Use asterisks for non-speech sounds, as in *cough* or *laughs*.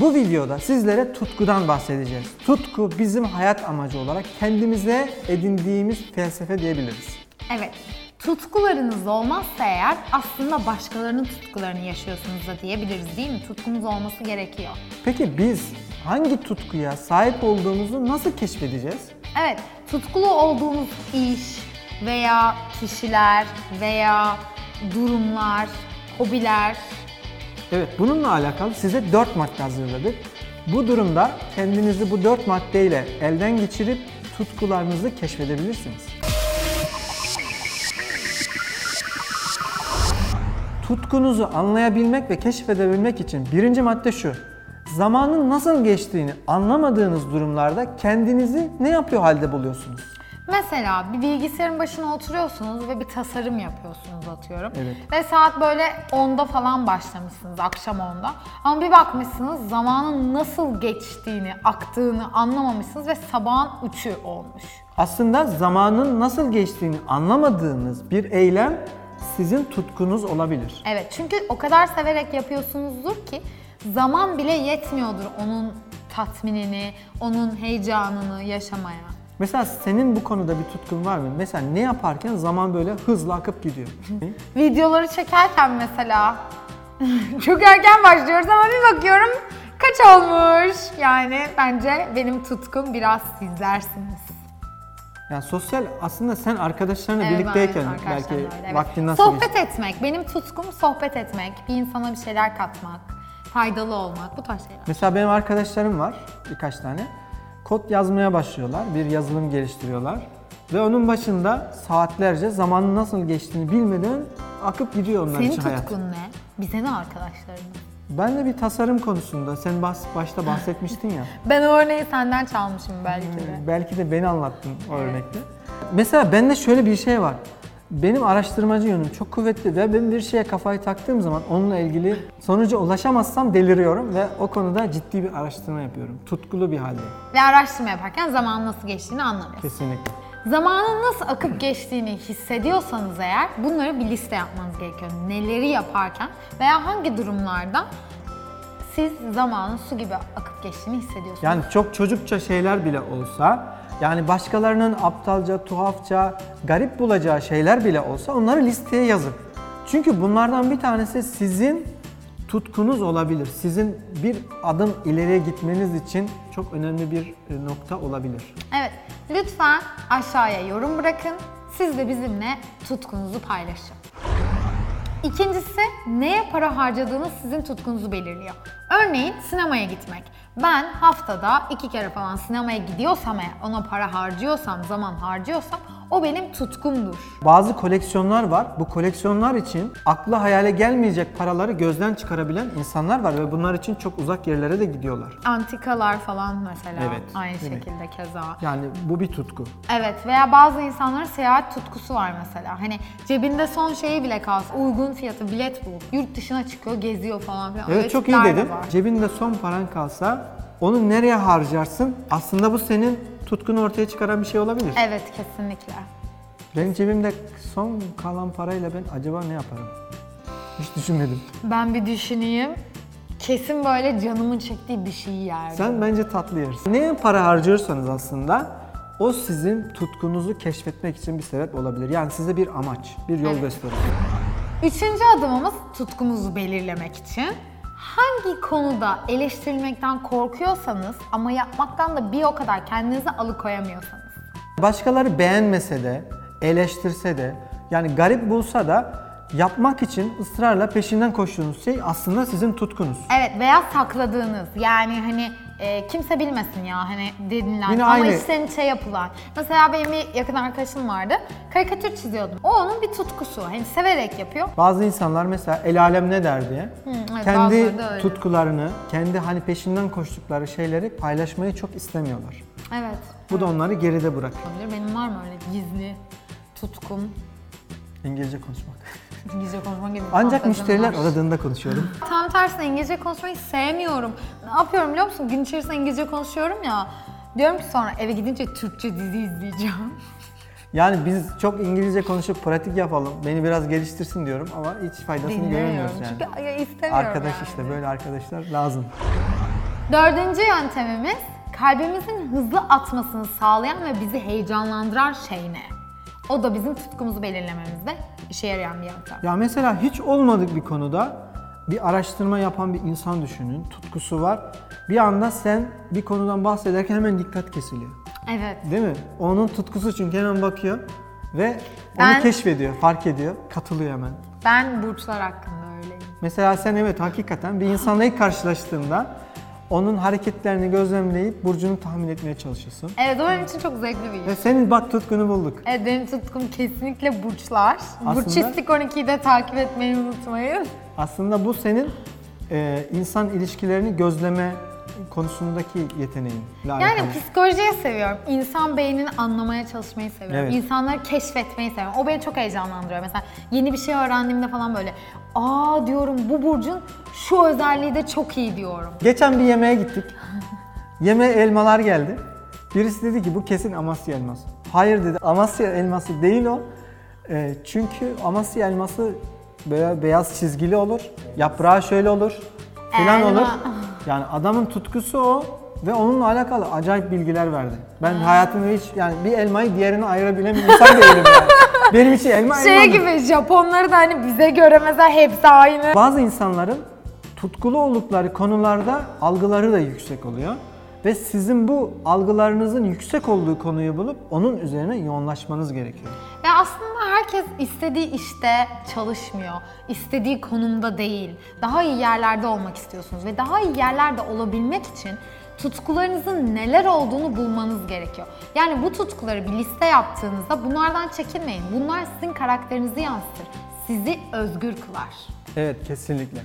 Bu videoda sizlere tutkudan bahsedeceğiz. Tutku bizim hayat amacı olarak kendimize edindiğimiz felsefe diyebiliriz. Evet, tutkularınız olmazsa eğer aslında başkalarının tutkularını yaşıyorsunuz da diyebiliriz değil mi? Tutkumuz olması gerekiyor. Peki biz hangi tutkuya sahip olduğumuzu nasıl keşfedeceğiz? Evet, tutkulu olduğumuz iş veya kişiler veya durumlar, hobiler, Evet, bununla alakalı size 4 madde hazırladık. Bu durumda kendinizi bu 4 maddeyle elden geçirip tutkularınızı keşfedebilirsiniz. Tutkunuzu anlayabilmek ve keşfedebilmek için birinci madde şu. Zamanın nasıl geçtiğini anlamadığınız durumlarda kendinizi ne yapıyor halde buluyorsunuz? Mesela bir bilgisayarın başına oturuyorsunuz ve bir tasarım yapıyorsunuz atıyorum. Evet. Ve saat böyle 10'da falan başlamışsınız, akşam 10'da. Ama bir bakmışsınız zamanın nasıl geçtiğini, aktığını anlamamışsınız ve sabahın 3'ü olmuş. Aslında zamanın nasıl geçtiğini anlamadığınız bir eylem sizin tutkunuz olabilir. Evet çünkü o kadar severek yapıyorsunuzdur ki zaman bile yetmiyordur onun tatminini, onun heyecanını yaşamaya. Mesela senin bu konuda bir tutkun var mı? Mesela ne yaparken zaman böyle hızla akıp gidiyor. *laughs* Videoları çekerken mesela *laughs* çok erken başlıyoruz ama bir bakıyorum kaç olmuş. Yani bence benim tutkum biraz sizlersiniz. yani sosyal aslında sen arkadaşlarınla Evet, birlikteyken evet, arkadaşlarla belki öyle, evet. vaktin nasıl Sohbet geçti? etmek, benim tutkum sohbet etmek, bir insana bir şeyler katmak, faydalı olmak, bu tarz şeyler. Mesela benim arkadaşlarım var birkaç tane. Kod yazmaya başlıyorlar, bir yazılım geliştiriyorlar. Ve onun başında saatlerce zamanın nasıl geçtiğini bilmeden akıp gidiyor onlar Senin için hayat. tutkun ne? Bize ne arkadaşlarım? Ben de bir tasarım konusunda, sen bas- başta bahsetmiştin ya. *laughs* Ben o örneği senden çalmışım belki de. Belki de beni anlattın o örnekte. Mesela bende şöyle bir şey var. Benim araştırmacı yönüm çok kuvvetli ve ben bir şeye kafayı taktığım zaman onunla ilgili sonuca ulaşamazsam deliriyorum ve o konuda ciddi bir araştırma yapıyorum. Tutkulu bir halde. Ve araştırma yaparken zamanın nasıl geçtiğini anlamıyorsun. Kesinlikle. Zamanın nasıl akıp geçtiğini hissediyorsanız eğer bunları bir liste yapmanız gerekiyor. Neleri yaparken veya hangi durumlarda siz zamanın su gibi akıp geçtiğini hissediyorsunuz. Yani çok çocukça şeyler bile olsa, yani başkalarının aptalca, tuhafça, garip bulacağı şeyler bile olsa onları listeye yazın. Çünkü bunlardan bir tanesi sizin tutkunuz olabilir. Sizin bir adım ileriye gitmeniz için çok önemli bir e, nokta olabilir. Evet, lütfen aşağıya yorum bırakın. Siz de bizimle tutkunuzu paylaşın. İkincisi, neye para harcadığınız sizin tutkunuzu belirliyor. Örneğin sinemaya gitmek. Ben haftada iki kere falan sinemaya gidiyorsam eğer, ona para harcıyorsam, zaman harcıyorsam o benim tutkumdur. Bazı koleksiyonlar var. Bu koleksiyonlar için akla hayale gelmeyecek paraları gözden çıkarabilen insanlar var ve bunlar için çok uzak yerlere de gidiyorlar. Antikalar falan mesela Evet, aynı değil mi? şekilde keza. Yani bu bir tutku. Evet veya bazı insanların seyahat tutkusu var mesela. Hani cebinde son şeyi bile kalsa uygun fiyatı bilet bulup yurt dışına çıkıyor, geziyor falan filan. Öyle Evet çok iyi tipler de dedin. var. Cebinde son paran kalsa onu nereye harcarsın? Aslında bu senin tutkunu ortaya çıkaran bir şey olabilir. Evet kesinlikle. Benim cebimde son kalan parayla ben acaba ne yaparım? Hiç düşünmedim. Ben bir düşüneyim. Kesin böyle canımın çektiği bir şeyi yerdim. Sen bence tatlı yersin. Neye para harcıyorsanız aslında o sizin tutkunuzu keşfetmek için bir sebep olabilir. Yani size bir amaç, bir yol Evet. gösterir. Üçüncü adımımız tutkumuzu belirlemek için. Hangi konuda eleştirilmekten korkuyorsanız ama yapmaktan da bir o kadar kendinizi alıkoyamıyorsanız. Başkaları beğenmese de, eleştirse de, yani garip bulsa da yapmak için ısrarla peşinden koştuğunuz şey aslında sizin tutkunuz. Evet veya sakladığınız yani hani e, kimse bilmesin ya hani denilen Yine ama aynı. içten içe yapılan. Mesela benim bir yakın arkadaşım vardı. Karikatür çiziyordum. O onun bir tutkusu. Hani severek yapıyor. Bazı insanlar mesela el alem ne der diye evet, kendi bazıları da öyle. tutkularını, kendi hani peşinden koştukları şeyleri paylaşmayı çok istemiyorlar. Evet. Bu da onları geride bırakıyor. Olabilir. Benim var mı öyle gizli tutkum? İngilizce konuşmak. İngilizce konuşmak gibi bir Ancak fantezim müşteriler var. aradığında konuşuyorum. Tam tersine İngilizce konuşmayı sevmiyorum. Ne yapıyorum biliyor musun? Gün içerisinde İngilizce konuşuyorum ya. Diyorum ki sonra eve gidince Türkçe dizi izleyeceğim. *laughs* Yani biz çok İngilizce konuşup pratik yapalım, beni biraz geliştirsin diyorum ama hiç faydasını göremiyoruz yani. Çünkü ay, istemiyorum Arkadaş yani. işte böyle arkadaşlar lazım. Dördüncü yöntemimiz kalbimizin hızlı atmasını sağlayan ve bizi heyecanlandıran şey ne? O da bizim tutkumuzu belirlememizde işe yarayan bir yöntem. Ya mesela hiç olmadık bir konuda bir araştırma yapan bir insan düşünün. Tutkusu var. Bir anda sen bir konudan bahsederken hemen dikkat kesiliyor. Evet. Değil mi? Onun tutkusu çünkü hemen bakıyor ve Ben- onu keşfediyor, fark ediyor, katılıyor hemen. Ben burçlar hakkında öyleyim. Mesela sen evet hakikaten bir insanla ilk karşılaştığında onun hareketlerini gözlemleyip burcunu tahmin etmeye çalışıyorsun. Evet o benim için çok zevkli bir iş. Ve senin bak tutkunu bulduk. Evet benim tutkum kesinlikle burçlar. Aslında- Burçistik 12'yi de takip etmeyi unutmayın. Aslında bu senin e, insan ilişkilerini gözleme konusundaki yeteneğinle Yani psikolojiyi seviyorum. İnsan beynini anlamaya çalışmayı seviyorum. Evet. İnsanları keşfetmeyi seviyorum. O beni çok heyecanlandırıyor. Mesela yeni bir şey öğrendiğimde falan böyle aa diyorum bu burcun şu özelliği de çok iyi diyorum. Geçen bir yemeğe gittik. *laughs* Yemeğe elmalar geldi. Birisi dedi ki bu kesin Amasya elması. Hayır dedi Amasya elması değil o. E, çünkü Amasya elması böyle beyaz çizgili olur. Yaprağı şöyle olur. Filan Elma. olur. *laughs* Yani adamın tutkusu o ve onunla alakalı acayip bilgiler verdi. Ben hayatımda hiç yani bir elmayı diğerine ayırabilen bir insan değilim yani. *laughs* Benim için elma Şey elmadır. gibi Japonları da hani bize göre mesela hepsi aynı. Bazı insanların tutkulu oldukları konularda algıları da yüksek oluyor. Ve sizin bu algılarınızın yüksek olduğu konuyu bulup onun üzerine yoğunlaşmanız gerekiyor. Ve aslında herkes istediği işte çalışmıyor. istediği konumda değil. Daha iyi yerlerde olmak istiyorsunuz ve daha iyi yerlerde olabilmek için tutkularınızın neler olduğunu bulmanız gerekiyor. Yani bu tutkuları bir liste yaptığınızda bunlardan çekinmeyin. Bunlar sizin karakterinizi yansıtır. Sizi özgür kılar. Evet kesinlikle.